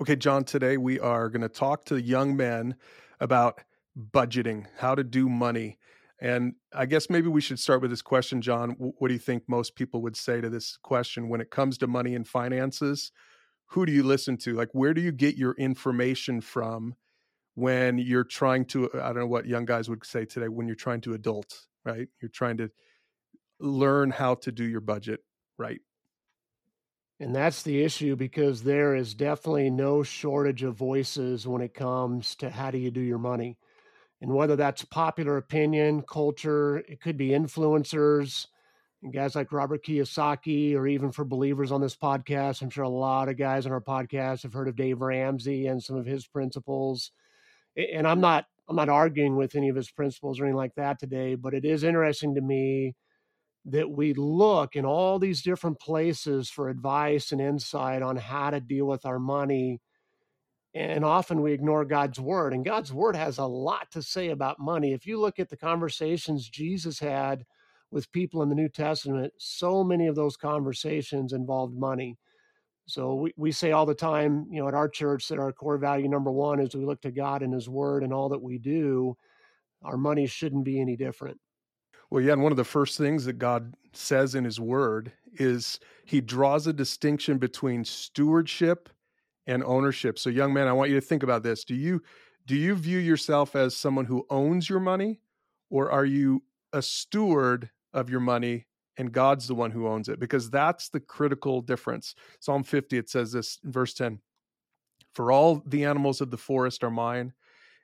Okay, John, today we are going to talk to young men about budgeting, how to do money. And I guess maybe we should start with this question, John. What do you think most people would say to this question when it comes to money and finances? Who do you listen to? Like, where do you get your information from when you're trying to, uh, I don't know what young guys would say today, when you're trying to adult, right? You're trying to learn how to do your budget right. And that's the issue because there is definitely no shortage of voices when it comes to how do you do your money. And whether that's popular opinion, culture, it could be influencers, and guys like Robert Kiyosaki, or even for believers on this podcast. I'm sure a lot of guys on our podcast have heard of Dave Ramsey and some of his principles. And I'm not I'm not arguing with any of his principles or anything like that today, but it is interesting to me that we look in all these different places for advice and insight on how to deal with our money. And often we ignore God's word, and God's word has a lot to say about money. If you look at the conversations Jesus had with people in the New Testament, so many of those conversations involved money. So we, we say all the time, you know, at our church that our core value number one is we look to God and His Word and all that we do. Our money shouldn't be any different. Well, yeah, and one of the first things that God says in his word is he draws a distinction between stewardship and ownership. So young man, I want you to think about this. Do you do you view yourself as someone who owns your money or are you a steward of your money and God's the one who owns it? Because that's the critical difference. Psalm 50 it says this in verse 10. For all the animals of the forest are mine,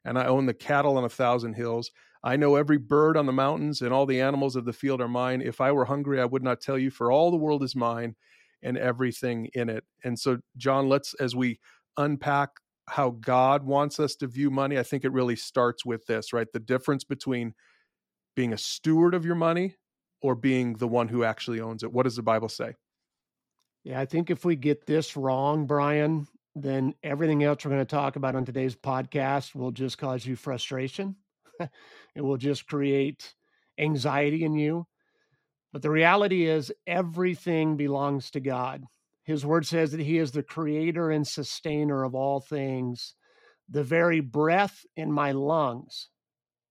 and I own the cattle on a thousand hills. I know every bird on the mountains and all the animals of the field are mine. If I were hungry, I would not tell you, for all the world is mine and everything in it. And so, John, let's, as we unpack how God wants us to view money, I think it really starts with this, right? The difference between being a steward of your money or being the one who actually owns it. What does the Bible say? Yeah, I think if we get this wrong, Brian, then everything else we're going to talk about on today's podcast will just cause you frustration it will just create anxiety in you. But the reality is, everything belongs to God. His word says that He is the creator and sustainer of all things. The very breath in my lungs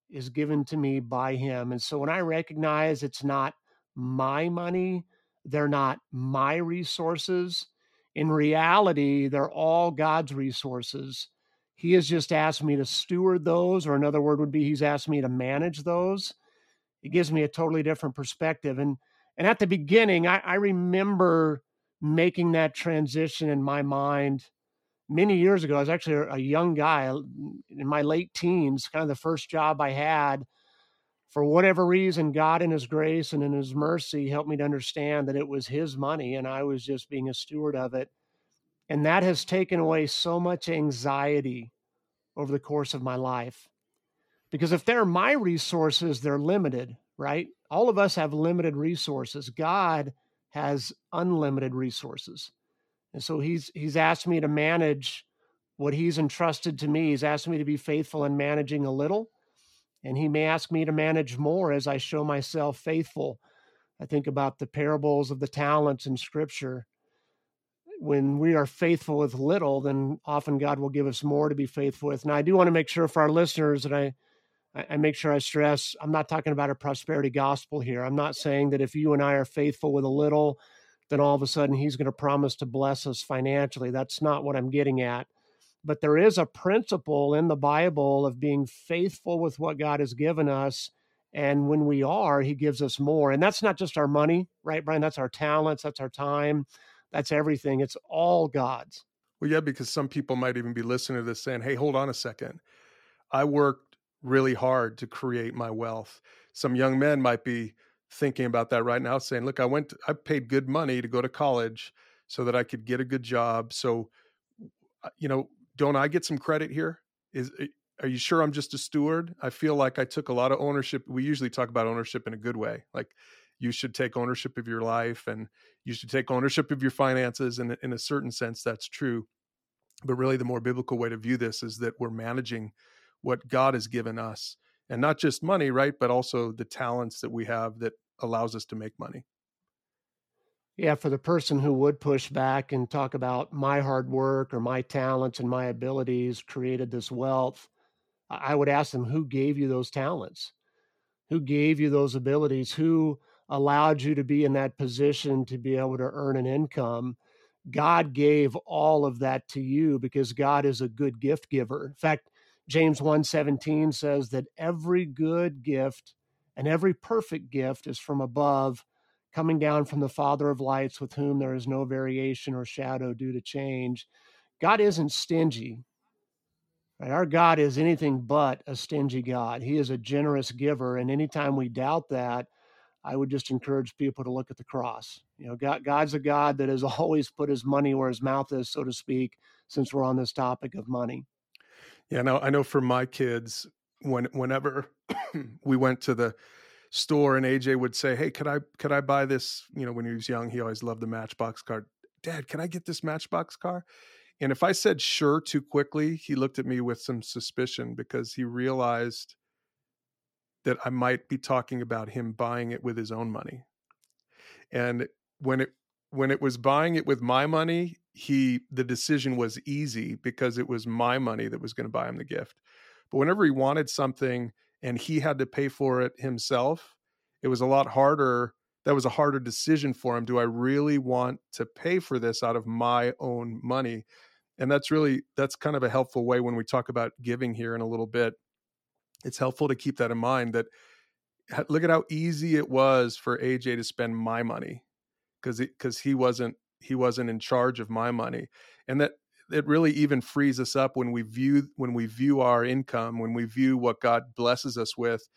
is given to me by Him. And so when I recognize it's not my money, they're not my resources, in reality, they're all God's resources. He has just asked me to steward those, or another word would be he's asked me to manage those. It gives me a totally different perspective. And and at the beginning, I, I remember making that transition in my mind many years ago. I was actually a, a young guy in my late teens, kind of the first job I had. For whatever reason, God in His grace and in His mercy helped me to understand that it was His money and I was just being a steward of it. And that has taken away so much anxiety over the course of my life. Because if they're my resources, they're limited, right? All of us have limited resources. God has unlimited resources. And so he's he's asked me to manage what he's entrusted to me. He's asked me to be faithful in managing a little, and he may ask me to manage more as I show myself faithful. I think about the parables of the talents in scripture when we are faithful with little, then often God will give us more to be faithful with. Now, I do want to make sure for our listeners that I, I make sure I stress I'm not talking about a prosperity gospel here. I'm not saying that if you and I are faithful with a little, then all of a sudden he's going to promise to bless us financially. That's not what I'm getting at. But there is a principle in the Bible of being faithful with what God has given us. And when we are, he gives us more. And that's not just our money, right, Brian? That's our talents, that's our time that's everything. It's all God's. Well, yeah, because some people might even be listening to this saying, hey, hold on a second. I worked really hard to create my wealth. Some young men might be thinking about that right now, saying, look, I went, to, I paid good money to go to college so that I could get a good job. So, you know, don't I get some credit here? Is, eh, are you sure I'm just a steward? I feel like I took a lot of ownership. We usually talk about ownership in a good way. Like you should take ownership of your life and you should take ownership of your finances and in a certain sense that's true but really the more biblical way to view this is that we're managing what god has given us and not just money right but also the talents that we have that allows us to make money Yeah, for the person who would push back and talk about my hard work or my talents and my abilities created this wealth, I would ask them, who gave you those talents? Who gave you those abilities? Who allowed you to be in that position to be able to earn an income? God gave all of that to you because God is a good gift giver. In fact, James 1:17 says that every good gift and every perfect gift is from above coming down from the Father of lights, with whom there is no variation or shadow due to change. God isn't stingy. Right? Our God is anything but a stingy God. He is a generous giver. And anytime we doubt that, I would just encourage people to look at the cross. You know, God, God's a God that has always put his money where his mouth is, so to speak, since we're on this topic of money. Yeah, no, I know for my kids, when whenever we went to the store and AJ would say, "Hey, could I could I buy this?" You know, when he was young, he always loved the Matchbox car. Dad, can I get this Matchbox car? And if I said sure too quickly, he looked at me with some suspicion because he realized that I might be talking about him buying it with his own money. And when it when it was buying it with my money, he the decision was easy because it was my money that was going to buy him the gift. But whenever he wanted something and he had to pay for it himself, it was a lot harder. That was a harder decision for him. Do I really want to pay for this out of my own money? And that's really that's kind of a helpful way when we talk about giving here in a little bit. It's helpful to keep that in mind that look at how easy it was for AJ to spend my money because because he wasn't he wasn't in charge of my money and that it really even frees us up when we view when we view our income when we view what god blesses us with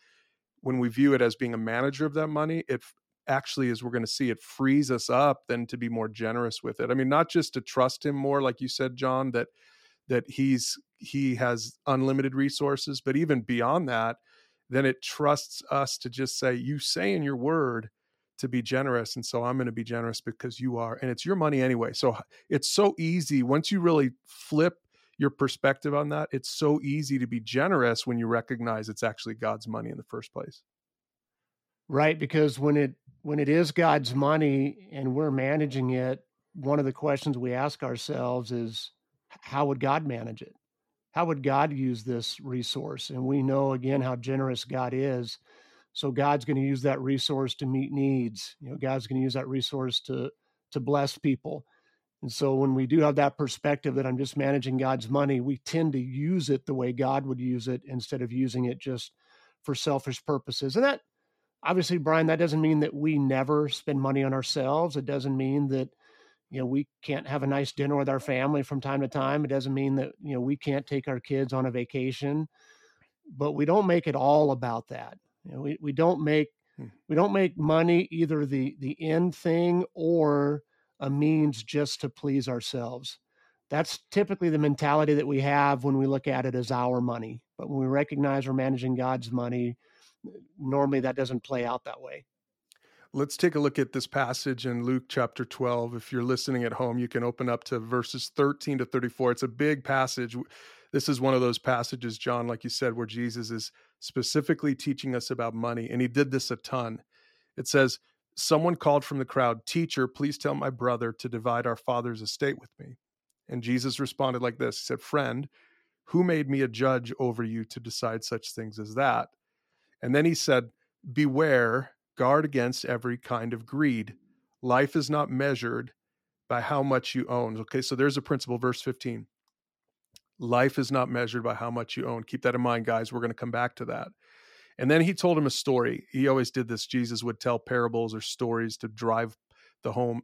when we view it as being a manager of that money it actually as we're going to see it frees us up then to be more generous with it. I mean not just to trust him more like you said john that that he's he has unlimited resources but even beyond that then it trusts us to just say you say in your word to be generous and so i'm going to be generous because you are and it's your money anyway so it's so easy once you really flip your perspective on that it's so easy to be generous when you recognize it's actually god's money in the first place. Right because when it when it is god's money and we're managing it one of the questions we ask ourselves is how would god manage it how would god use this resource and we know again how generous god is so God's going to use that resource to meet needs. You know, God's going to use that resource to to bless people. And so when we do have that perspective that I'm just managing God's money, we tend to use it the way God would use it instead of using it just for selfish purposes. And that obviously, Brian, that doesn't mean that we never spend money on ourselves. It doesn't mean that you know we can't have a nice dinner with our family from time to time. It doesn't mean that you know we can't take our kids on a vacation. But we don't make it all about that. You know, we, we don't make hmm. we don't make money either the the end thing or a means just to please ourselves. That's typically the mentality that we have when we look at it as our money. But when we recognize we're managing God's money, normally that doesn't play out that way. Let's take a look at this passage in Luke chapter 12. If you're listening at home, you can open up to verses 13 to 34. It's a big passage. This is one of those passages, John, like you said, where Jesus is specifically teaching us about money. And he did this a ton. It says, Someone called from the crowd, Teacher, please tell my brother to divide our father's estate with me. And Jesus responded like this He said, Friend, who made me a judge over you to decide such things as that? And then he said, Beware, guard against every kind of greed. Life is not measured by how much you own. Okay, so there's a principle, verse 15. Life is not measured by how much you own. Keep that in mind, guys. We're going to come back to that. And then he told him a story. He always did this. Jesus would tell parables or stories to drive the home,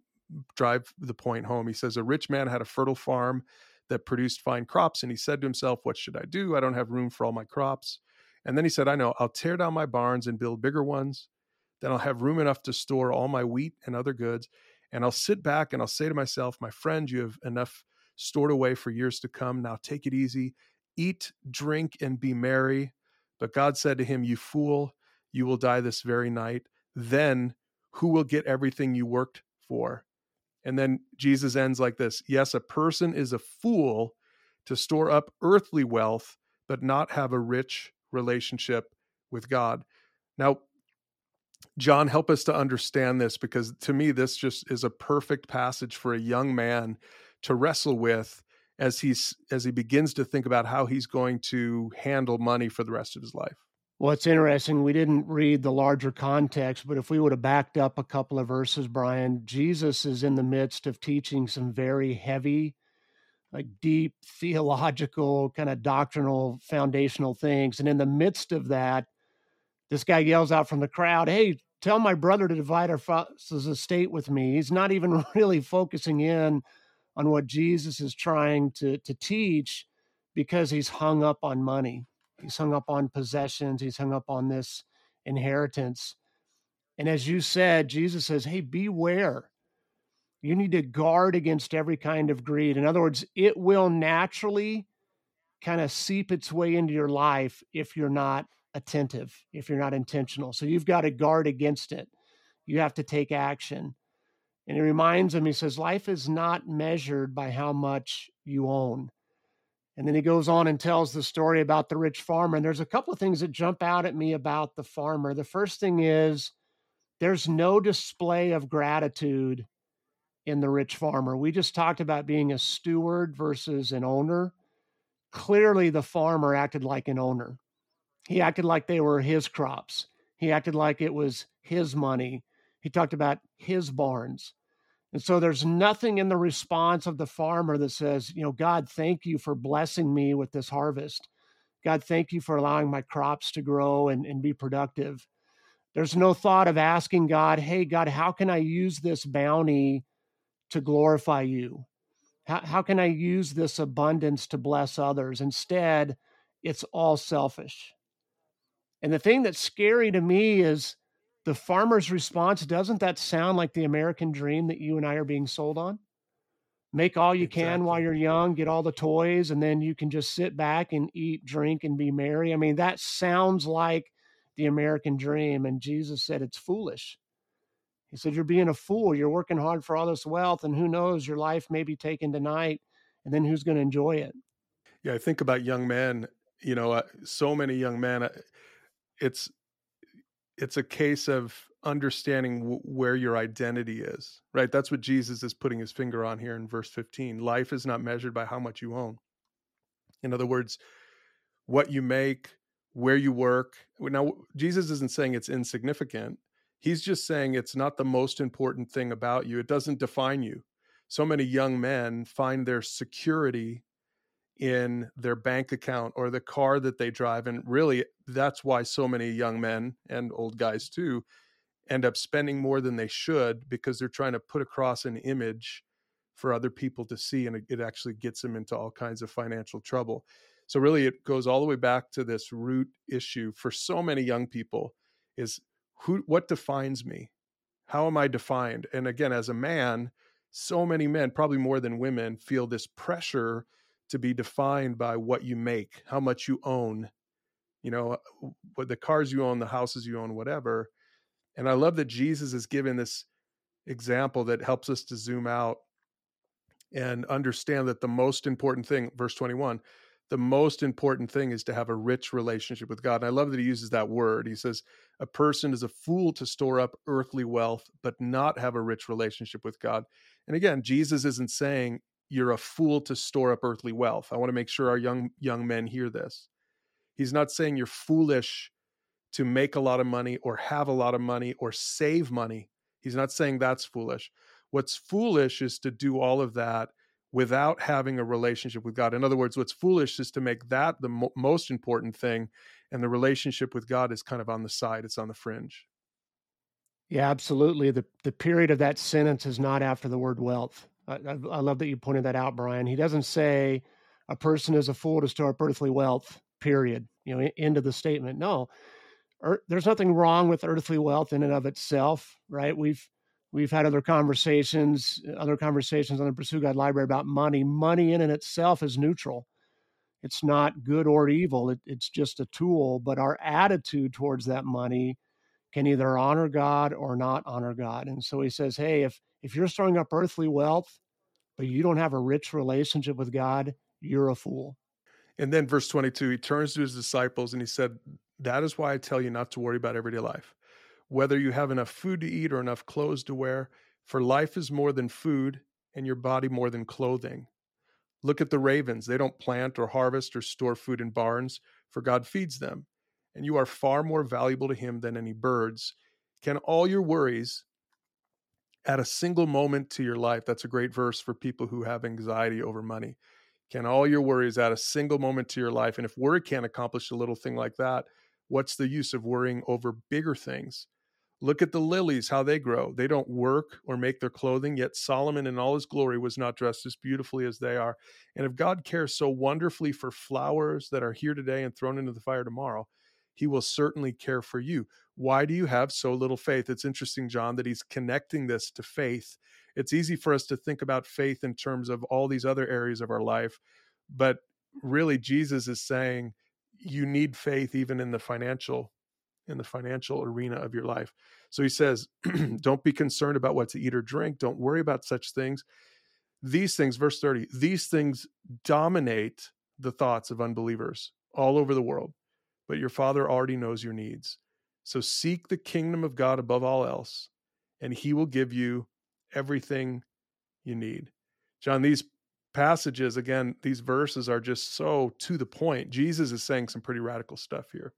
drive the point home. He says, A rich man had a fertile farm that produced fine crops. And he said to himself, What should I do? I don't have room for all my crops. And then he said, I know, I'll tear down my barns and build bigger ones. Then I'll have room enough to store all my wheat and other goods. And I'll sit back and I'll say to myself, My friend, you have enough stored away for years to come. Now take it easy, eat, drink, and be merry. But God said to him, You fool, you will die this very night. Then who will get everything you worked for? And then Jesus ends like this Yes, a person is a fool to store up earthly wealth, but not have a rich relationship with God. Now, John, help us to understand this because to me, this just is a perfect passage for a young man to wrestle with as he's as he begins to think about how he's going to handle money for the rest of his life. Well, it's interesting. We didn't read the larger context, but if we would have backed up a couple of verses, Brian, Jesus is in the midst of teaching some very heavy, like deep theological, kind of doctrinal, foundational things. And in the midst of that, this guy yells out from the crowd, Hey, tell my brother to divide our father's estate with me. He's not even really focusing in on what Jesus is trying to, to teach because he's hung up on money. He's hung up on possessions. He's hung up on this inheritance. And as you said, Jesus says, Hey, beware. You need to guard against every kind of greed. In other words, it will naturally kind of seep its way into your life if you're not attentive, if you're not intentional. So you've got to guard against it. You have to take action. And he reminds him, he says, life is not measured by how much you own. And then he goes on and tells the story about the rich farmer. And there's a couple of things that jump out at me about the farmer. The first thing is there's no display of gratitude in the rich farmer. We just talked about being a steward versus an owner. Clearly, the farmer acted like an owner. He acted like they were his crops. He acted like it was his money. He talked about his barns. And so there's nothing in the response of the farmer that says, you know, God, thank you for blessing me with this harvest. God, thank you for allowing my crops to grow and, and be productive. There's no thought of asking God, hey, God, how can I use this bounty to glorify you? How, how can I use this abundance to bless others? Instead, it's all selfish. And the thing that's scary to me is the farmer's response doesn't that sound like the American dream that you and I are being sold on? Make all you exactly. can while you're young, get all the toys, and then you can just sit back and eat, drink, and be merry. I mean, that sounds like the American dream. And Jesus said it's foolish. He said, You're being a fool. You're working hard for all this wealth, and who knows, your life may be taken tonight, and then who's going to enjoy it? Yeah, I think about young men, you know, uh, so many young men. Uh, it's it's a case of understanding w- where your identity is right? That's what jesus is putting his finger on here in verse 15 life is not measured by how much you own. In other words what you make where you work. Now jesus isn't saying it's insignificant. He's just saying it's not the most important thing about you. It doesn't define you. So many young men find their security in their bank account or the car that they drive. And really, that's why so many young men and old guys too end up spending more than they should because they're trying to put across an image for other people to see. And it, actually gets them into all kinds of financial trouble. So, really, it goes all the way back to this root issue for so many young people is who what defines me how am i defined and again as a man so many men probably more than women feel this pressure to be defined by what you make, how much you own, you know, uh, what the cars you own, the houses you own, whatever. And I love that Jesus is given this example that helps us to zoom out and understand that the most important thing, verse 21, the most important thing is to have a rich relationship with God. And I love that he uses that word. He says, A person is a fool to store up earthly wealth, but not have a rich relationship with God. And again, Jesus isn't saying you're a fool to store up earthly wealth. I want to make sure our young young men hear this. He's not saying you're foolish to make a lot of money or have a lot of money or save money. He's not saying that's foolish. What's foolish is to do all of that without having a relationship with God. In other words, what's foolish is to make that the mo- most important thing and the relationship with God is kind of on the side, it's on the fringe. Yeah, absolutely. The the period of that sentence is not after the word wealth. I, I, love that you pointed that out, Brian. He doesn't say a person is a fool to store up earthly wealth. Period. You know, end of the statement. No, er, there's nothing wrong with earthly wealth in and of itself, right? We've we've had other conversations, other conversations on the Pursue God Library about money. Money in and itself is neutral. It's not good or evil. It, it's just a tool. But our attitude towards that money can either honor God or not honor God. And so he says, hey, if if you're storing up earthly wealth, but you don't have a rich relationship with God, you're a fool. And then verse 22, he turns to his disciples and he said, That is why I tell you not to worry about everyday life, whether you have enough food to eat or enough clothes to wear. For life is more than food, and your body more than clothing. Look at the ravens. They don't plant or harvest or store food in barns, for God feeds them. And you are far more valuable to Him than any birds. Can all your worries add a single moment to your life? That's a great verse for people who have anxiety over money. Can all your worries add a single moment to your life? And if worry can't accomplish a little thing like that, what's the use of worrying over bigger things? Look at the lilies, how they grow. They don't work or make their clothing, yet Solomon in all his glory was not dressed as beautifully as they are. And if God cares so wonderfully for flowers that are here today and thrown into the fire tomorrow, he will certainly care for you. Why do you have so little faith? It's interesting, John, that he's connecting this to faith. It's easy for us to think about faith in terms of all these other areas of our life, but really, Jesus is saying you need faith even in the financial in the financial arena of your life. So he says, don't be concerned about what to eat or drink. Don't worry about such things. These things, verse 30, these things dominate the thoughts of unbelievers all over the world, but your Father already knows your needs. So seek the kingdom of God above all else, and he will give you everything you need. John, these passages, again, these verses are just so to the point. Jesus is saying some pretty radical stuff here.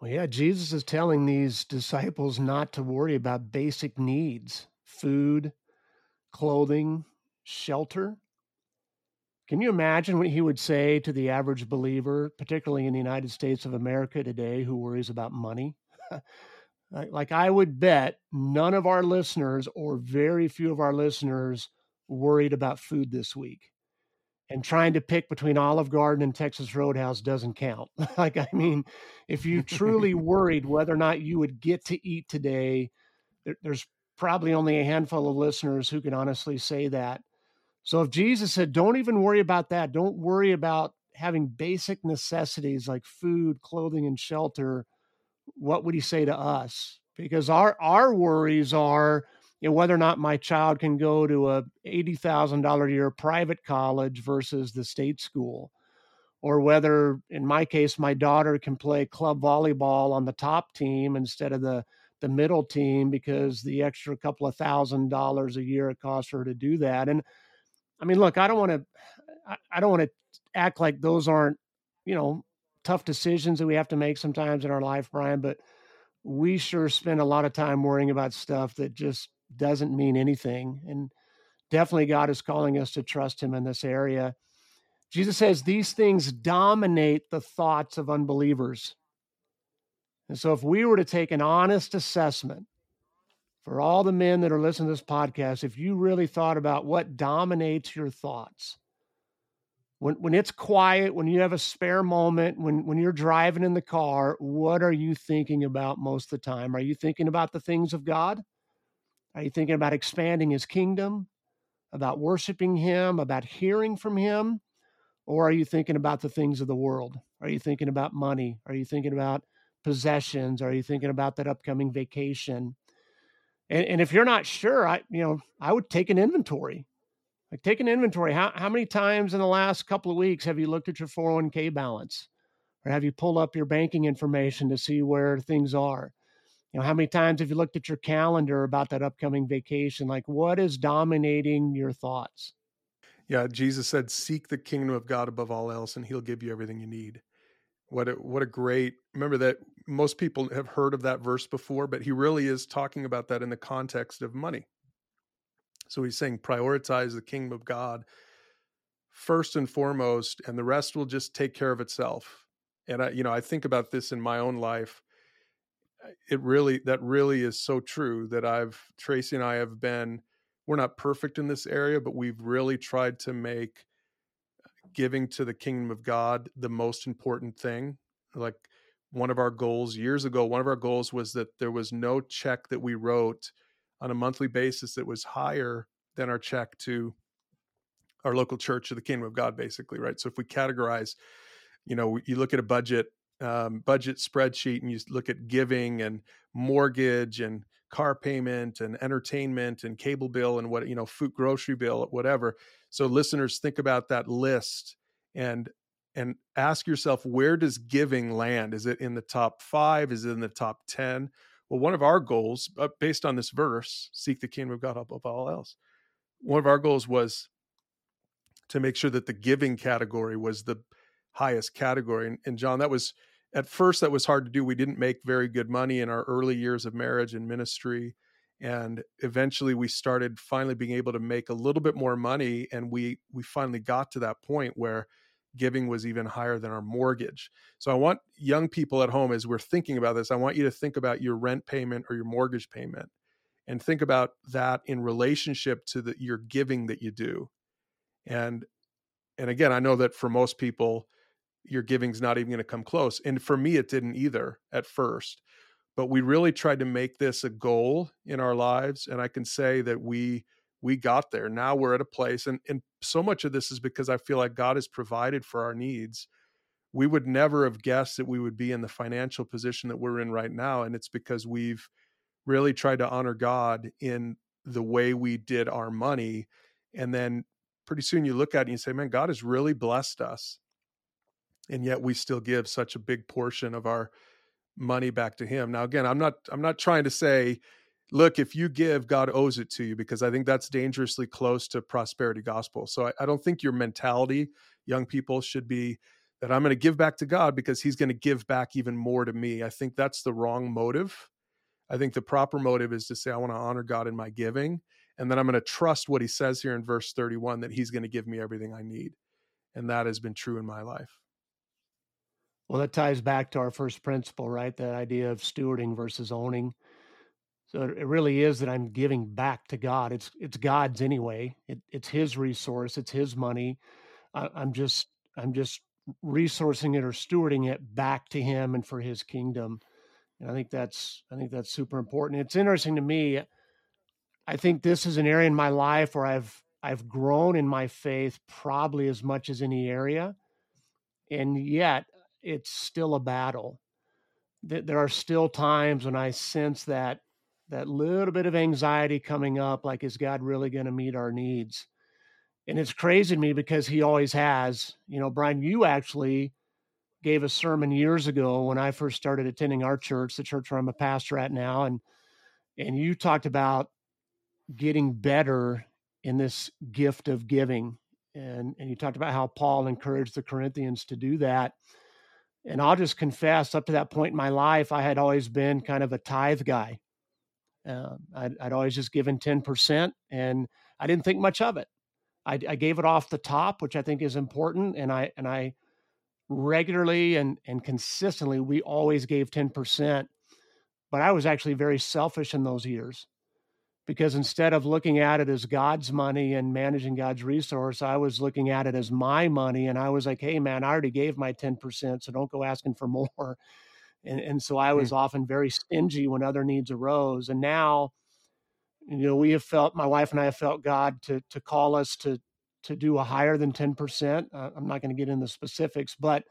Well, yeah, Jesus is telling these disciples not to worry about basic needs food, clothing, shelter. Can you imagine what he would say to the average believer, particularly in the United States of America today, who worries about money? like I would bet none of our listeners or very few of our listeners worried about food this week and trying to pick between Olive Garden and Texas Roadhouse doesn't count. like, I mean, if you truly worried whether or not you would get to eat today, there, there's probably only a handful of listeners who can honestly say that. So if Jesus said, don't even worry about that, don't worry about having basic necessities like food, clothing, and shelter, what would he say to us? Because our our worries are, you know, whether or not my child can go to a $80,000 a year private college versus the state school, or whether, in my case, my daughter can play club volleyball on the top team instead of the the middle team because the extra couple of thousand dollars a year it costs her to do that. And I mean, look, I don't want to, I don't want to act like those aren't, you know, tough decisions that we have to make sometimes in our life, Brian. But we sure spend a lot of time worrying about stuff that just doesn't mean anything. And definitely God is calling us to trust him in this area. Jesus says these things dominate the thoughts of unbelievers. And so if we were to take an honest assessment for all the men that are listening to this podcast, if you really thought about what dominates your thoughts, when, when it's quiet, when you have a spare moment, when, when you're driving in the car, what are you thinking about most of the time? Are you thinking about the things of God? Are you thinking about expanding his kingdom, about worshiping him, about hearing from him? Or are you thinking about the things of the world? Are you thinking about money? Are you thinking about possessions? Are you thinking about that upcoming vacation? And, and if you're not sure, I you know I would take an inventory. Like take an inventory. How how many times in the last couple of weeks have you looked at your 401k balance? Or have you pulled up your banking information to see where things are? you know how many times have you looked at your calendar about that upcoming vacation like what is dominating your thoughts yeah jesus said seek the kingdom of god above all else and he'll give you everything you need what a, what a great remember that most people have heard of that verse before but he really is talking about that in the context of money. So he's saying prioritize the kingdom of god first and foremost and the rest will just take care of itself. And i you know i think about this in my own life. It really that really is so true that I've Tracy and I have been we're not perfect in this area, but we've really tried to make giving to the kingdom of God the most important thing. Like one of our goals years ago, one of our goals was that there was no check that we wrote on a monthly basis that was higher than our check to our local church of the kingdom of God, basically, right? So if we categorize, you know, you look at a budget um, budget spreadsheet and you look at giving and mortgage and car payment and entertainment and cable bill and what you know food grocery bill whatever so listeners think about that list and and ask yourself where does giving land is it in the top 5 is it in the top 10 Well, one of our goals, uh, based on this verse, seek the kingdom of God above all else, one of our goals was to make sure that the giving category was the highest category. And, and John, that was at first that was hard to do. We didn't make very good money in our early years of marriage and ministry. And eventually we started finally being able to make a little bit more money. And we we finally got to that point where giving was even higher than our mortgage. So I want young people at home as we're thinking about this, I want you to think about your rent payment or your mortgage payment and think about that in relationship to the your giving that you do. And and again, I know that for most people your giving's not even going to come close. And for me, it didn't either at first. But we really tried to make this a goal in our lives. And I can say that we we got there. Now we're at a place, and, and so much of this is because I feel like God has provided for our needs. We would never have guessed that we would be in the financial position that we're in right now. And it's because we've really tried to honor God in the way we did our money. And then pretty soon you look at it and you say, man, God has really blessed us and yet we still give such a big portion of our money back to him now again i'm not i'm not trying to say look if you give god owes it to you because i think that's dangerously close to prosperity gospel so i, I don't think your mentality young people should be that i'm going to give back to god because he's going to give back even more to me i think that's the wrong motive i think the proper motive is to say i want to honor god in my giving and then i'm going to trust what he says here in verse 31 that he's going to give me everything i need and that has been true in my life well, that ties back to our first principle, right? That idea of stewarding versus owning. So it really is that I'm giving back to God. It's it's God's anyway. It, it's His resource. It's His money. I, I'm just I'm just resourcing it or stewarding it back to Him and for His kingdom. And I think that's I think that's super important. It's interesting to me. I think this is an area in my life where I've I've grown in my faith probably as much as any area, and yet it's still a battle. There are still times when I sense that that little bit of anxiety coming up, like is God really going to meet our needs? And it's crazy to me because He always has. You know, Brian, you actually gave a sermon years ago when I first started attending our church, the church where I'm a pastor at now, and and you talked about getting better in this gift of giving and and you talked about how Paul encouraged the Corinthians to do that and I'll just confess, up to that point in my life, I had always been kind of a tithe guy. Uh, I'd, I'd, always just given 10%, and I didn't think much of it. I, I, gave it off the top, which I think is important. And I, and I regularly and, and consistently, we always gave 10%. But I was actually very selfish in those years because instead of looking at it as God's money and managing God's resource, I was looking at it as my money. And I was like, hey, man, I already gave my 10%, so don't go asking for more. And, and so I was mm. often very stingy when other needs arose. And now, you know, we have felt, my wife and I have felt God to, to call us to, to do a higher than 10%. Uh, I'm not going to get into specifics, but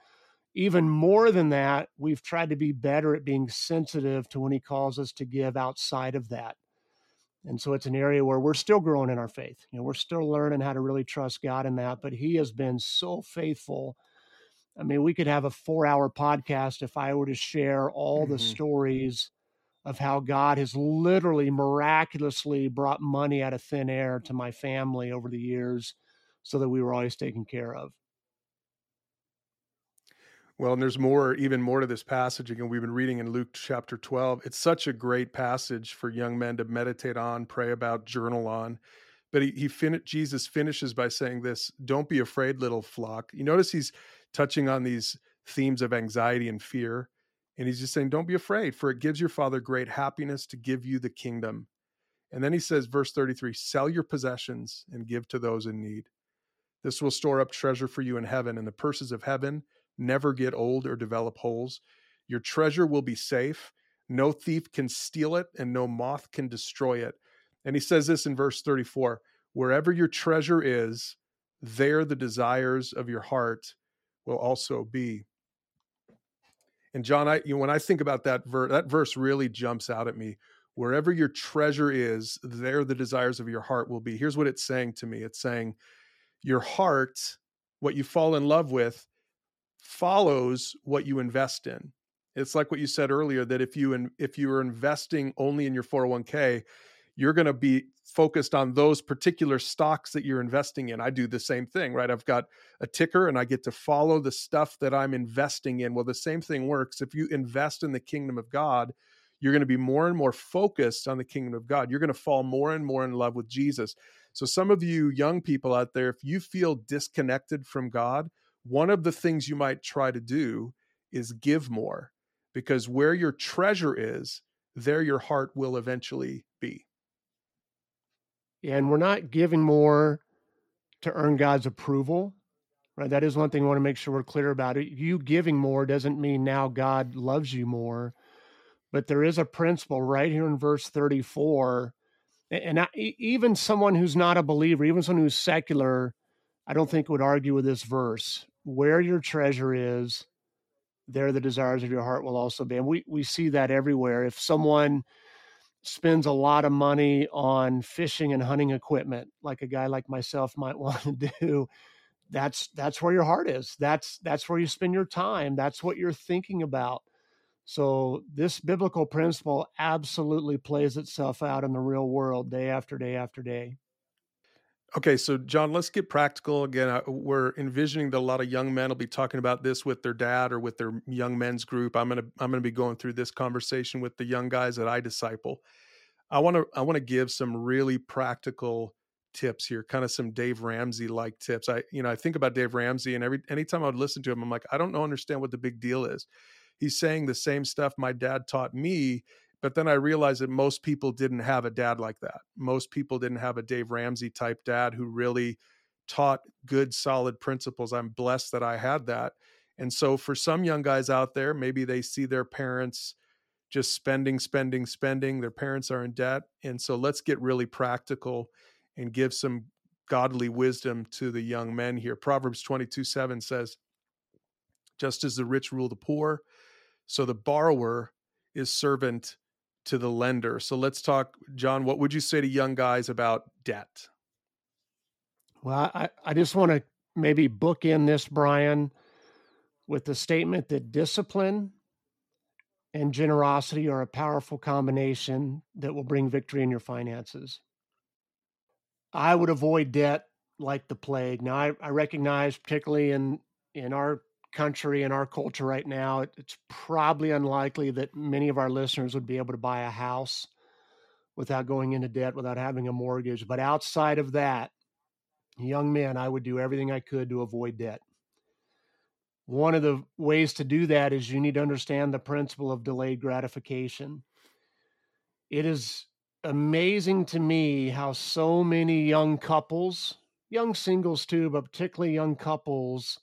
even more than that, we've tried to be better at being sensitive to when he calls us to give outside of that and so it's an area where we're still growing in our faith. You know, we're still learning how to really trust God in that, but He has been so faithful. I mean, we could have a four hour podcast if I were to share all mm-hmm. the stories of how God has literally miraculously brought money out of thin air to my family over the years so that we were always taken care of. Well, and there's more, even more to this passage. Again, we've been reading in Luke chapter 12. It's such a great passage for young men to meditate on, pray about, journal on. But he, he fin- Jesus finishes by saying this Don't be afraid, little flock. You notice he's touching on these themes of anxiety and fear. And he's just saying, Don't be afraid, for it gives your Father great happiness to give you the kingdom. And then he says, verse 33 Sell your possessions and give to those in need. This will store up treasure for you in heaven, and the purses of heaven never get old or develop holes. Your treasure will be safe. No thief can steal it, and no moth can destroy it. And he says this in verse 34 wherever your treasure is, there the desires of your heart will also be. And John, I you know, when I think about that verse, that verse really jumps out at me. Wherever your treasure is, there the desires of your heart will be. Here's what it's saying to me. It's saying your heart, what you fall in love with, follows what you invest in. It's like what you said earlier that if you in, if you are investing only in your 401k, you're going to be focused on those particular stocks that you're investing in. I do the same thing, right? I've got a ticker and I get to follow the stuff that I'm investing in. Well, the same thing works. If you invest in the kingdom of God, you're going to be more and more focused on the kingdom of God. You're going to fall more and more in love with Jesus. So, some of you young people out there, if you feel disconnected from God, one of the things you might try to do is give more because where your treasure is, there your heart will eventually. And we're not giving more to earn God's approval, right? That is one thing I want to make sure we're clear about. It. You giving more doesn't mean now God loves you more, but there is a principle right here in verse 34. And I, even someone who's not a believer, even someone who's secular, I don't think would argue with this verse. Where your treasure is, there the desires of your heart will also be. And we, we see that everywhere. If someone spends a lot of money on fishing and hunting equipment, like a guy like myself might want to do, that's that's where your heart is. That's that's where you spend your time. That's what you're thinking about. So this biblical principle absolutely plays itself out in the real world day after day after day. Okay, so John, let's get practical again. Uh, we're envisioning that a lot of young men will be talking about this with their dad or with their young men's group. I'm gonna I'm gonna be going through this conversation with the young guys that I disciple. I want to I want to give some really practical tips here, kind of some Dave Ramsey like tips. I you know I think about Dave Ramsey, and every anytime I would listen to him, I'm like I don't know understand what the big deal is. He's saying the same stuff my dad taught me, but then I realized that most people didn't have a dad like that. Most people didn't have a Dave Ramsey type dad who really taught good, solid principles. I'm blessed that I had that. And so for some young guys out there, maybe they see their parents just spending, spending, spending. Their parents are in debt. And so let's get really practical and give some godly wisdom to the young men here. Proverbs 22 7 says, Just as the rich rule the poor, so the borrower is servant to the lender. So let's talk, John. What would you say to young guys about debt? Well, I, I just want to maybe book in this, Brian, with the statement that discipline and generosity are a powerful combination that will bring victory in your finances. I would avoid debt like the plague. Now, I, I recognize, particularly in in our country and our culture right now, it's probably unlikely that many of our listeners would be able to buy a house without going into debt, without having a mortgage. But outside of that, young men, I would do everything I could to avoid debt. One of the ways to do that is you need to understand the principle of delayed gratification. It is amazing to me how so many young couples, young singles too, but particularly young couples,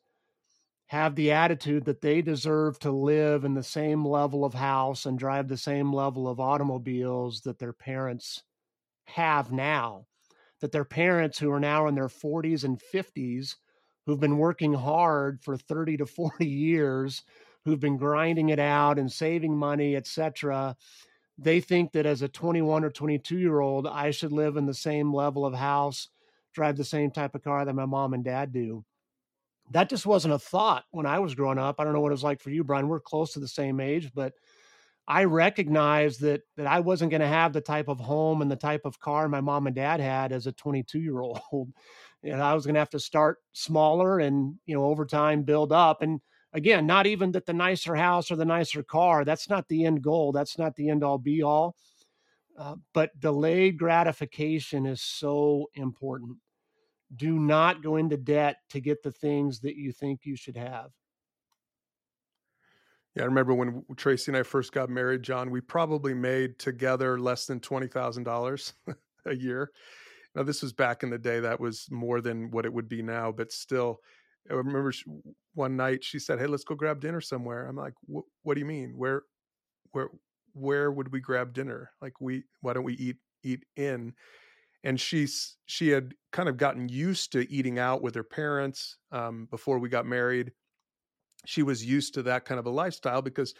have the attitude that they deserve to live in the same level of house and drive the same level of automobiles that their parents have now. That their parents, who are now in their 40s and 50s, who've been working hard for 30 to 40 years, who've been grinding it out and saving money, etc., they think that as a 21 or 22 year old, I should live in the same level of house, drive the same type of car that my mom and dad do that just wasn't a thought when I was growing up. I don't know what it was like for you, Brian. We're close to the same age, but I recognized that that I wasn't going to have the type of home and the type of car my mom and dad had as a 22 year old. And I was going to have to start smaller and you know over time build up. And again, not even that the nicer house or the nicer car. That's not the end goal. That's not the end all be all. Uh, but delayed gratification is so important do not go into debt to get the things that you think you should have. Yeah, I remember when Tracy and I first got married, John, we probably made together less than $20,000 a year. Now, this was back in the day, that was more than what it would be now, but still, I remember one night she said, Hey, let's go grab dinner somewhere. I'm like, What do you mean? Where, where, where would we grab dinner? Like, we, why don't we eat, eat in? And she's she had kind of gotten used to eating out with her parents um, before we got married she was used to that kind of a lifestyle because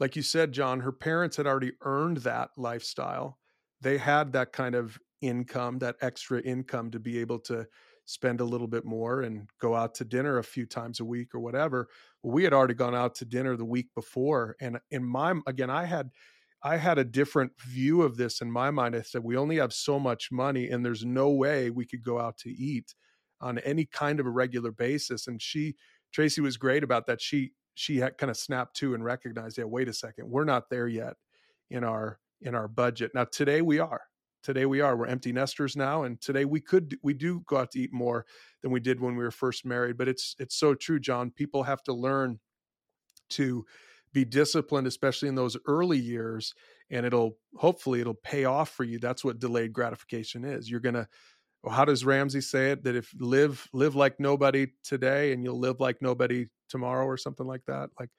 like you said john her parents had already earned that lifestyle they had that kind of income that extra income to be able to spend a little bit more and go out to dinner a few times a week or whatever. We had already gone out to dinner the week before. And in my, again, I had, I had a different view of this in my mind. I said, we only have so much money and there's no way we could go out to eat on any kind of a regular basis. And she, Tracy was great about that. She, she had kind of snapped to and recognized, yeah, wait a second, we're not there yet in our, in our budget. Now today we are, today we are, we're empty nesters now. And today we could, we do go out to eat more than we did when we were first married, but it's, it's so true, John, people have to learn to be disciplined especially in those early years and it'll hopefully it'll pay off for you that's what delayed gratification is you're going to how does ramsey say it that if live live like nobody today and you'll live like nobody tomorrow or something like that like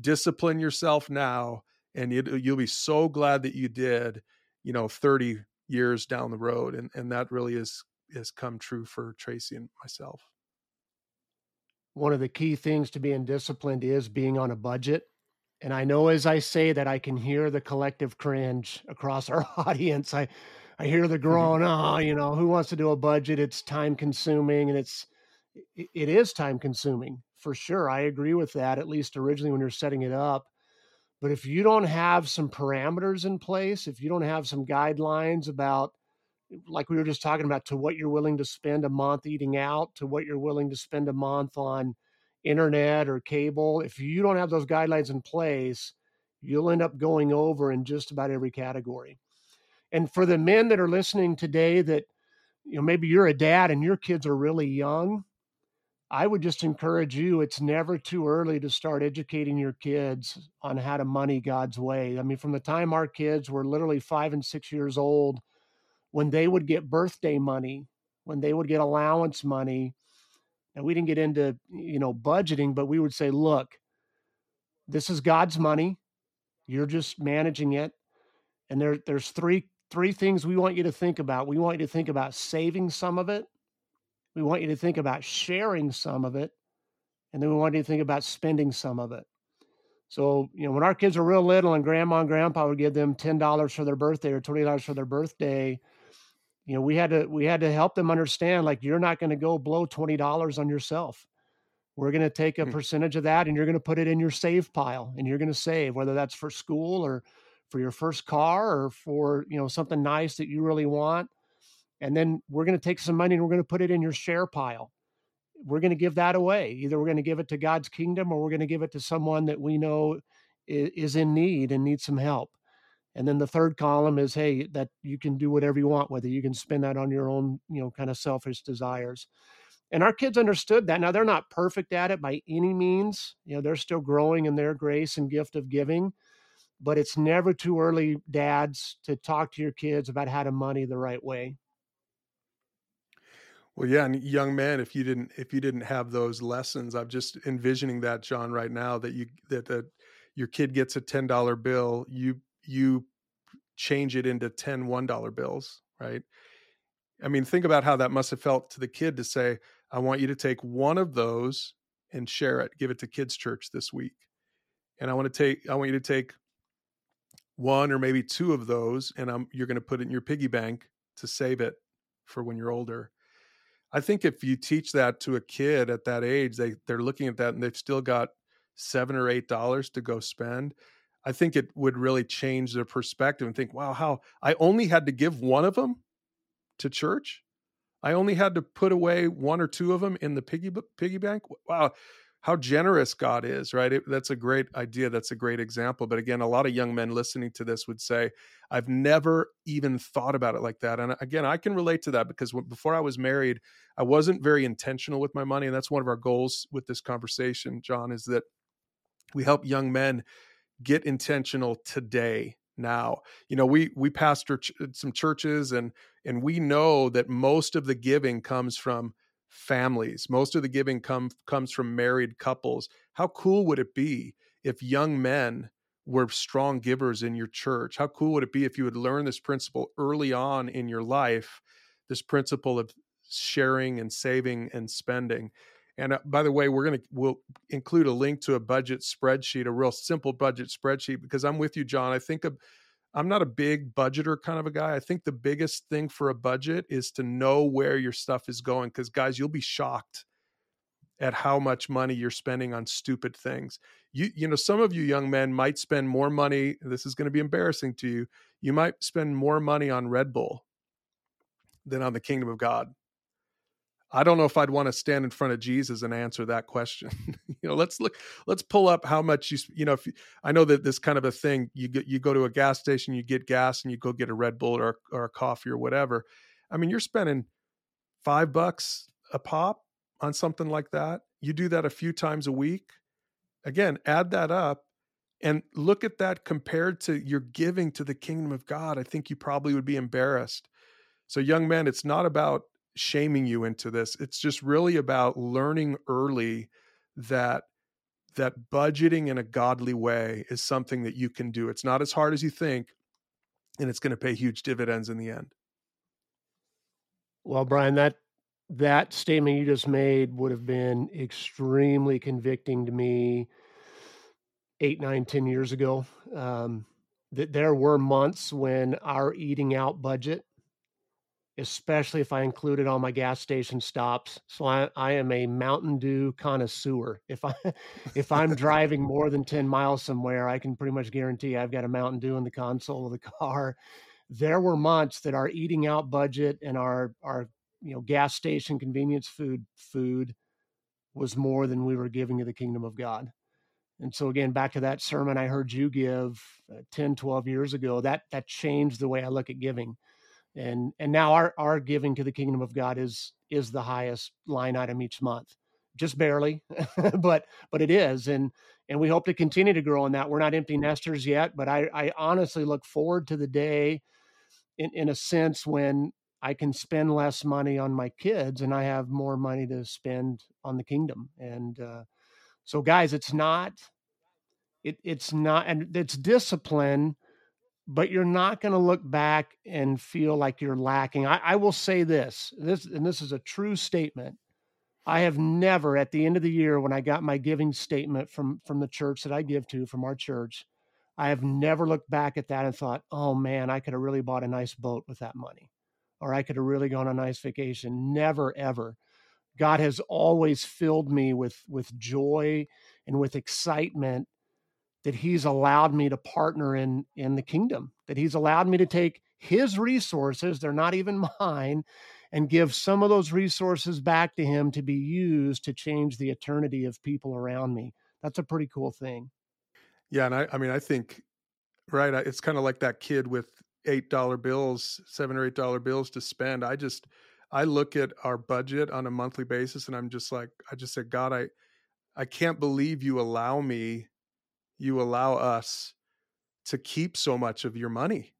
discipline yourself now and it, you'll be so glad that you did you know 30 years down the road and and that really is has come true for tracy and myself. One of the key things to being disciplined is being on a budget and I know as I say that, I can hear the collective cringe across our audience. I, I hear the mm-hmm. groan, oh, you know, who wants to do a budget? It's time consuming and it's, it is time consuming for sure. I agree with that, at least originally when you're setting it up. But if you don't have some parameters in place, if you don't have some guidelines about, like we were just talking about, to what you're willing to spend a month eating out, to what you're willing to spend a month on internet or cable, if you don't have those guidelines in place, you'll end up going over in just about every category. And for the men that are listening today that you know maybe you're a dad and your kids are really young, I would just encourage you it's never too early to start educating your kids on how to money God's way. I mean from the time our kids were literally 5 and 6 years old when they would get birthday money, when they would get allowance money, and we didn't get into you know budgeting but we would say look this is god's money. You're just managing it and there there's three three things we want you to think about. We want you to think about saving some of it. We want you to think about sharing some of it and then we want you to think about spending some of it. So you know when our kids were real little and grandma and grandpa would give them $10 for their birthday or $20 for their birthday you know we had to we had to help them understand like you're not going to go blow $20 on yourself. We're going to take a hmm. percentage of that and you're going to put it in your save pile and you're going to save whether that's for school or for your first car or for you know something nice that you really want and then we're going to take some money and we're going to put it in your share pile. We're going to give that away. Either we're going to give it to god's kingdom or we're going to give it to someone that we know is in need and needs some help and then the third column is hey that you can do whatever you want with it. You can spend that on your own you know kind of selfish desires. And our kids understood that. Now they're not perfect at it by any means. You know they're still growing in their grace and gift of giving but it's never too early dads to talk to your kids about how to money the right way. Well yeah and young man if you didn't if you didn't have those lessons i'm just envisioning that john right now that you that, that your kid gets a $10 bill you you change it into 10 $1 bills, right? I mean, think about how that must have felt to the kid to say, I want you to take one of those and share it, give it to kids' church this week. And I want to take, I want you to take one or maybe two of those, and I'm, you're going to put it in your piggy bank to save it for when you're older. I think if you teach that to a kid at that age, they they're looking at that and they've still got seven or eight dollars to go spend. I think it would really change their perspective and think, wow, how I only had to give one of them to church. I only had to put away one or two of them in the piggy piggy bank. Wow, how generous God is, right? It, that's a great idea. That's a great example. But again, a lot of young men listening to this would say, I've never even thought about it like that. And again, I can relate to that because before I was married, I wasn't very intentional with my money. And that's one of our goals with this conversation, John, is that we help young men get intentional today now. You know we we pastor ch- uh, some churches and and we know that most of the giving comes from families. Most of the giving come comes from married couples. How cool would it be if young men were strong givers in your church? How cool would it be if you would learn this principle early on in your life this principle of sharing and saving and spending and uh, by the way, we're going to we'll include a link to a budget spreadsheet, a real simple budget spreadsheet, because I'm with you, John. I think of I'm not a big budgeter kind of a guy. I think the biggest thing for a budget is to know where your stuff is going because guys, you'll be shocked at how much money you're spending on stupid things. You you know, some of you young men might spend more money, this is going to be embarrassing to you. You might spend more money on Red Bull than on the kingdom of God. I don't know if I'd want to stand in front of Jesus and answer that question. you know, let's look, let's pull up how much you, you know, if you, I know that this kind of a thing, you get, you go to a gas station, you get gas and you go get a Red Bull or, or a coffee or whatever. I mean, you're spending five bucks a pop on something like that. You do that a few times a week. Again, add that up and look at that compared to your giving to the kingdom of God. I think you probably would be embarrassed. So, young men, it's not about shaming you into this. It's just really about learning early that that budgeting in a godly way is something that you can do. It's not as hard as you think, and it's going to pay huge dividends in the end. Well, Brian, that that statement you just made would have been extremely convicting to me eight, nine, ten years ago. Um, that there were months when our eating out budget especially if I included all my gas station stops. So I, I am a Mountain Dew connoisseur. If I if I'm driving more than 10 miles somewhere, I can pretty much guarantee I've got a Mountain Dew in the console of the car. There were months that our eating out budget and our our you know gas station convenience food food was more than we were giving to the kingdom of God. And so again back to that sermon I heard you give uh, 10 12 years ago that that changed the way I look at giving and and now our our giving to the kingdom of god is is the highest line item each month just barely but but it is and and we hope to continue to grow in that. We're not empty nesters yet but i i honestly look forward to the day in in a sense when i can spend less money on my kids and i have more money to spend on the kingdom and uh so guys it's not it it's not and it's discipline but you're not going to look back and feel like you're lacking. I, I, will say this, this, and this is a true statement. I have never, at the end of the year, when I got my giving statement from from the church that I give to, from our church, I have never looked back at that and thought, "Oh man, I could have really bought a nice boat with that money, or I could have really gone on a nice vacation." Never, ever. God has always filled me with with joy and with excitement that he's allowed me to partner in in the kingdom that he's allowed me to take his resources they're not even mine and give some of those resources back to him to be used to change the eternity of people around me. That's a pretty cool thing. Yeah and i i mean i think right it's kind of like that kid with eight dollar bills seven or eight dollar bills to spend. I just i look at our budget on a monthly basis and i'm just like i just said god i i can't believe you allow me you allow us to keep so much of your money.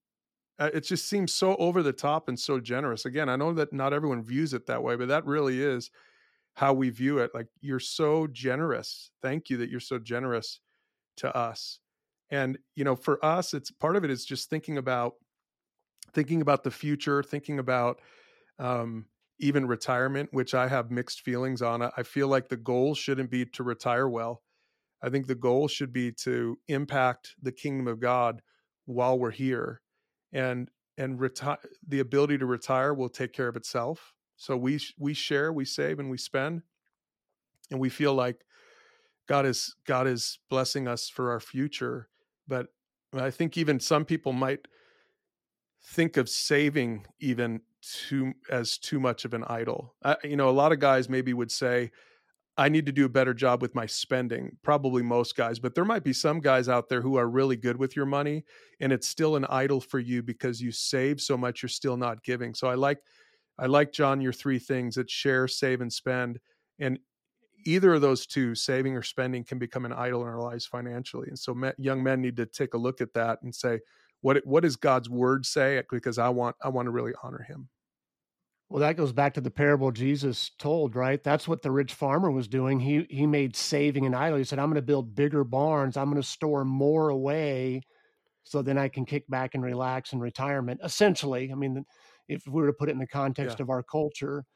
Uh, it just seems so over the top and so generous. Again, I know that not everyone views it that way, but that really is how we view it. Like you're so generous. Thank you that you're so generous to us. And you know, for us, it's part of it is just thinking about thinking about the future, thinking about um, even retirement, which I have mixed feelings on. I feel like the goal shouldn't be to retire well. I think the goal should be to impact the kingdom of God while we're here, and and retire. The ability to retire will take care of itself. So we we share, we save, and we spend, and we feel like God is God is blessing us for our future. But I think even some people might think of saving even too as too much of an idol. I, you know, a lot of guys maybe would say, I need to do a better job with my spending. Probably most guys, but there might be some guys out there who are really good with your money and it's still an idol for you because you save so much you're still not giving. So I like I like John your three things that share, save and spend and either of those two, saving or spending can become an idol in our lives financially. And so young men need to take a look at that and say what what does God's word say because I want I want to really honor him. Well, that goes back to the parable Jesus told, right? That's what the rich farmer was doing. He he made saving an idol. He said, "I'm going to build bigger barns. I'm going to store more away, so then I can kick back and relax in retirement." Essentially, I mean, if we were to put it in the context yeah. of our culture.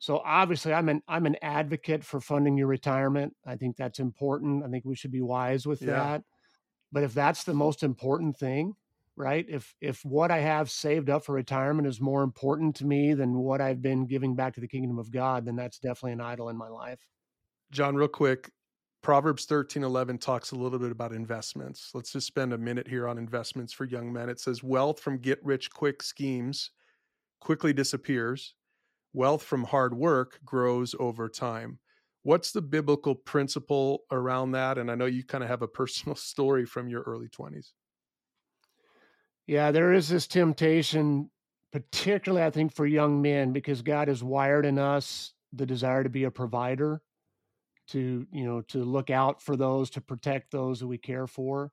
So obviously, I'm an I'm an advocate for funding your retirement. I think that's important. I think we should be wise with yeah. that. But if that's the most important thing, right? If if what I have saved up for retirement is more important to me than what I've been giving back to the kingdom of God, then that's definitely an idol in my life. John, real quick, Proverbs 13 11 talks a little bit about investments. Let's just spend a minute here on investments for young men. It says, Wealth from get rich quick schemes quickly disappears, wealth from hard work grows over time. What's the biblical principle around that? And I know you kind of have a personal story from your early 20s. Yeah, there is this temptation, particularly I think for young men, because God has wired in us the desire to be a provider, to you know, to look out for those, to protect those that we care for,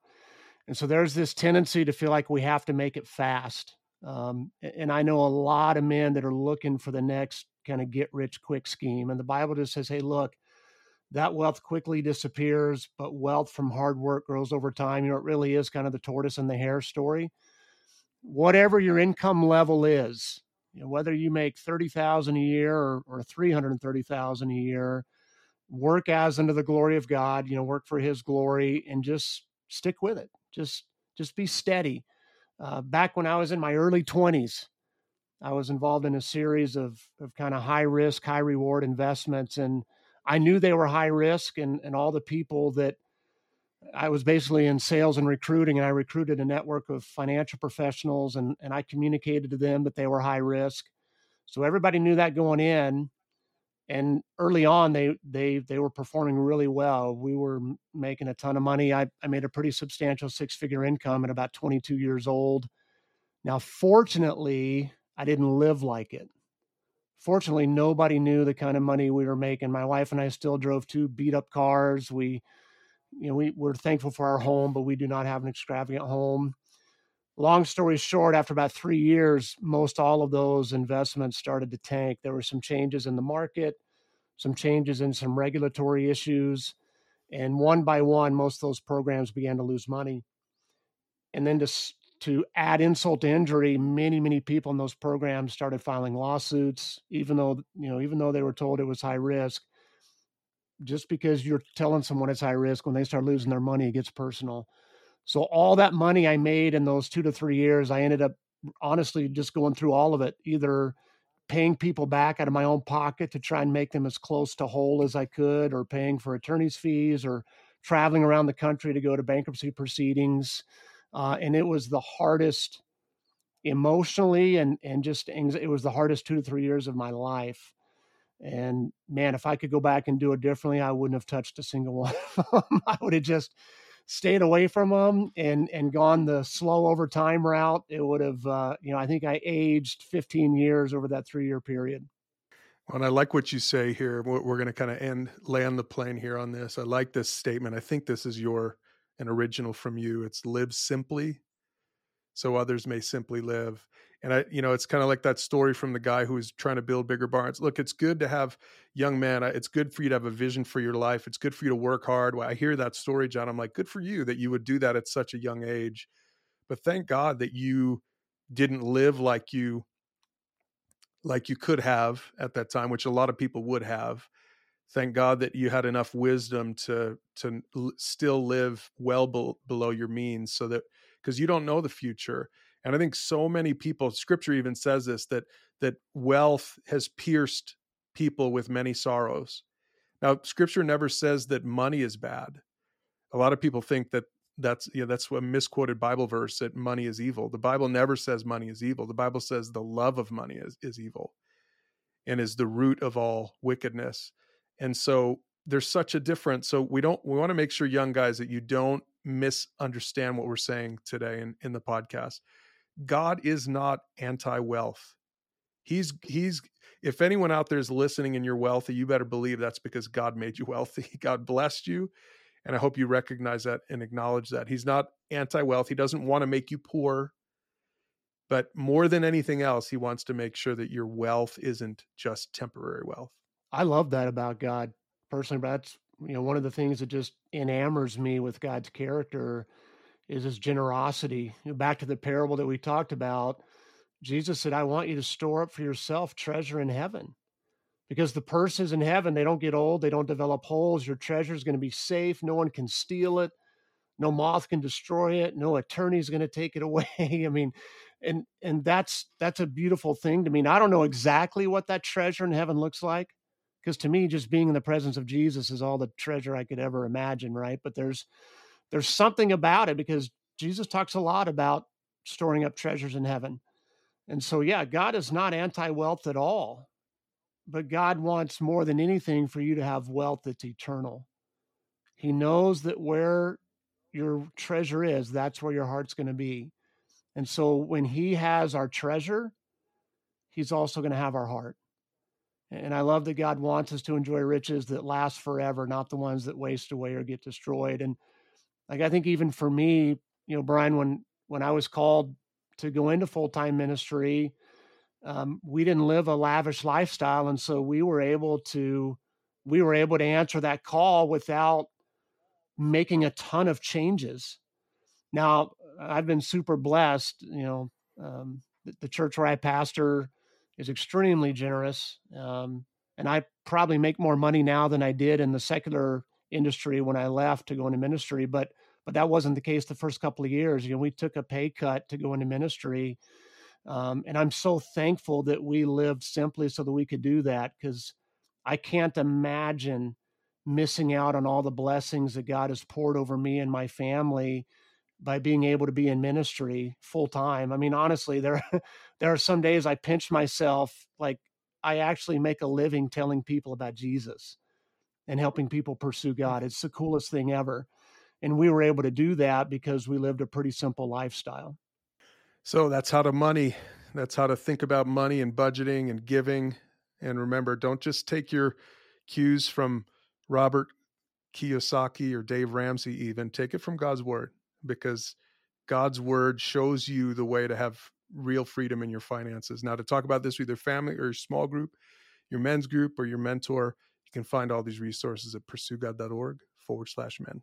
and so there's this tendency to feel like we have to make it fast. Um, and I know a lot of men that are looking for the next kind of get rich quick scheme, and the Bible just says, "Hey, look." That wealth quickly disappears, but wealth from hard work grows over time. You know, it really is kind of the tortoise and the hare story whatever your income level is, you know, whether you make 30,000 a year or, or 330,000 a year, work as unto the glory of God, you know, work for his glory and just stick with it. Just, just be steady. Uh, back when I was in my early 20s, I was involved in a series of, of kind of high risk, high reward investments. And I knew they were high risk and, and all the people that I was basically in sales and recruiting, and I recruited a network of financial professionals, and and I communicated to them that they were high risk. So everybody knew that going in, and early on they they they were performing really well. We were making a ton of money. I I made a pretty substantial six figure income at about 22 years old. Now, fortunately, I didn't live like it. Fortunately, nobody knew the kind of money we were making. My wife and I still drove two beat up cars. We you know, we, we're thankful for our home, but we do not have an extravagant home. Long story short, after about three years, most all of those investments started to tank. There were some changes in the market, some changes in some regulatory issues. And one by one, most of those programs began to lose money. And then to, to add insult to injury, many, many people in those programs started filing lawsuits, even though, you know, even though they were told it was high risk just because you're telling someone it's high risk when they start losing their money, it gets personal. So all that money I made in those two to three years, I ended up honestly just going through all of it, either paying people back out of my own pocket to try and make them as close to whole as I could, or paying for attorney's fees, or traveling around the country to go to bankruptcy proceedings. Uh, and it was the hardest emotionally and and just it was the hardest two to three years of my life and man, if I could go back and do it differently, I wouldn't have touched a single one of them. I would have just stayed away from them and and gone the slow over time route. It would have, uh, you know, I think I aged 15 years over that three year period. Well, and I like what you say here. We're going to kind of end land the plane here on this. I like this statement. I think this is your an original from you. It's live simply, so others may simply live and I, you know, it's kind of like that story from the guy who was trying to build bigger barns. Look, it's good to have young man. Uh, it's good for you to have a vision for your life. It's good for you to work hard. When I hear that story, John, I'm like, good for you that you would do that at such a young age. But thank God that you didn't live like you like you could have at that time, which a lot of people would have. Thank God that you had enough wisdom to to still live well be- below your means, so that because you don't know the future and i think so many people scripture even says this that that wealth has pierced people with many sorrows. Now scripture never says that money is bad. A lot of people think that that's know that's a misquoted bible verse that money is evil. The bible never says money is evil. The bible says the love of money is, is evil and is the root of all wickedness. And so there's such a difference. So we don't we want to make sure young guys that you don't misunderstand what we're saying today in, in the podcast God is not anti-wealth. He's he's if anyone out there is listening and you're wealthy, you better believe that's because God made you wealthy. God blessed you. And I hope you recognize that and acknowledge that. He's not anti-wealth. He doesn't want to make you poor. But more than anything else, he wants to make sure that your wealth isn't just temporary wealth. I love that about God personally. But that's you know one of the things that just enamors me with God's character is his generosity. Back to the parable that we talked about, Jesus said, I want you to store up for yourself treasure in heaven. Because the purses in heaven, they don't get old, they don't develop holes. Your treasure is going to be safe, no one can steal it. no moth can destroy it no attorney's going to take it away i mean and and that's that's a beautiful thing to me i don't know exactly what that treasure in heaven looks like because to me just being in the presence of jesus is all the treasure i could ever imagine right but there's there's something about it because jesus talks a lot about storing up treasures in heaven. And so yeah god is not anti-wealth at all but god wants more than anything for you to have wealth that's eternal. He knows that where your treasure is that's where your heart's going to be. And so when he has our treasure he's also going to have our heart. And I love that God wants us to enjoy riches that last forever, not the ones that waste away or get destroyed. And like I think even for me, you know, Brian, when when I was called to go into full time ministry, um, we didn't live a lavish lifestyle, and so we were able to we were able to answer that call without making a ton of changes. Now I've been super blessed. You know, um, the, the church where I pastor is extremely generous. Um, and I probably make more money now than I did in the secular industry when I left to go into ministry. But but that wasn't the case the first couple of years. You know, we took a pay cut to go into ministry, um, and I'm so thankful that we lived simply so that we could do that because I can't imagine missing out on all the blessings that God has poured over me and my family by being able to be in ministry full time. I mean, honestly, there there are some days I pinch myself like I actually make a living telling people about Jesus and helping people pursue mm. God. It's the coolest thing ever. And we were able to do that because we lived a pretty simple lifestyle. So that's how to money. That's how to think about money and budgeting and giving. And remember, don't just take your cues from Robert Kiyosaki or Dave Ramsey, even. Take it from God's word because God's word shows you the way to have real freedom in your finances. Now, to talk about this with your family or your small group, your men's group, or your mentor, you can find all these resources at pursuegod.org forward slash men.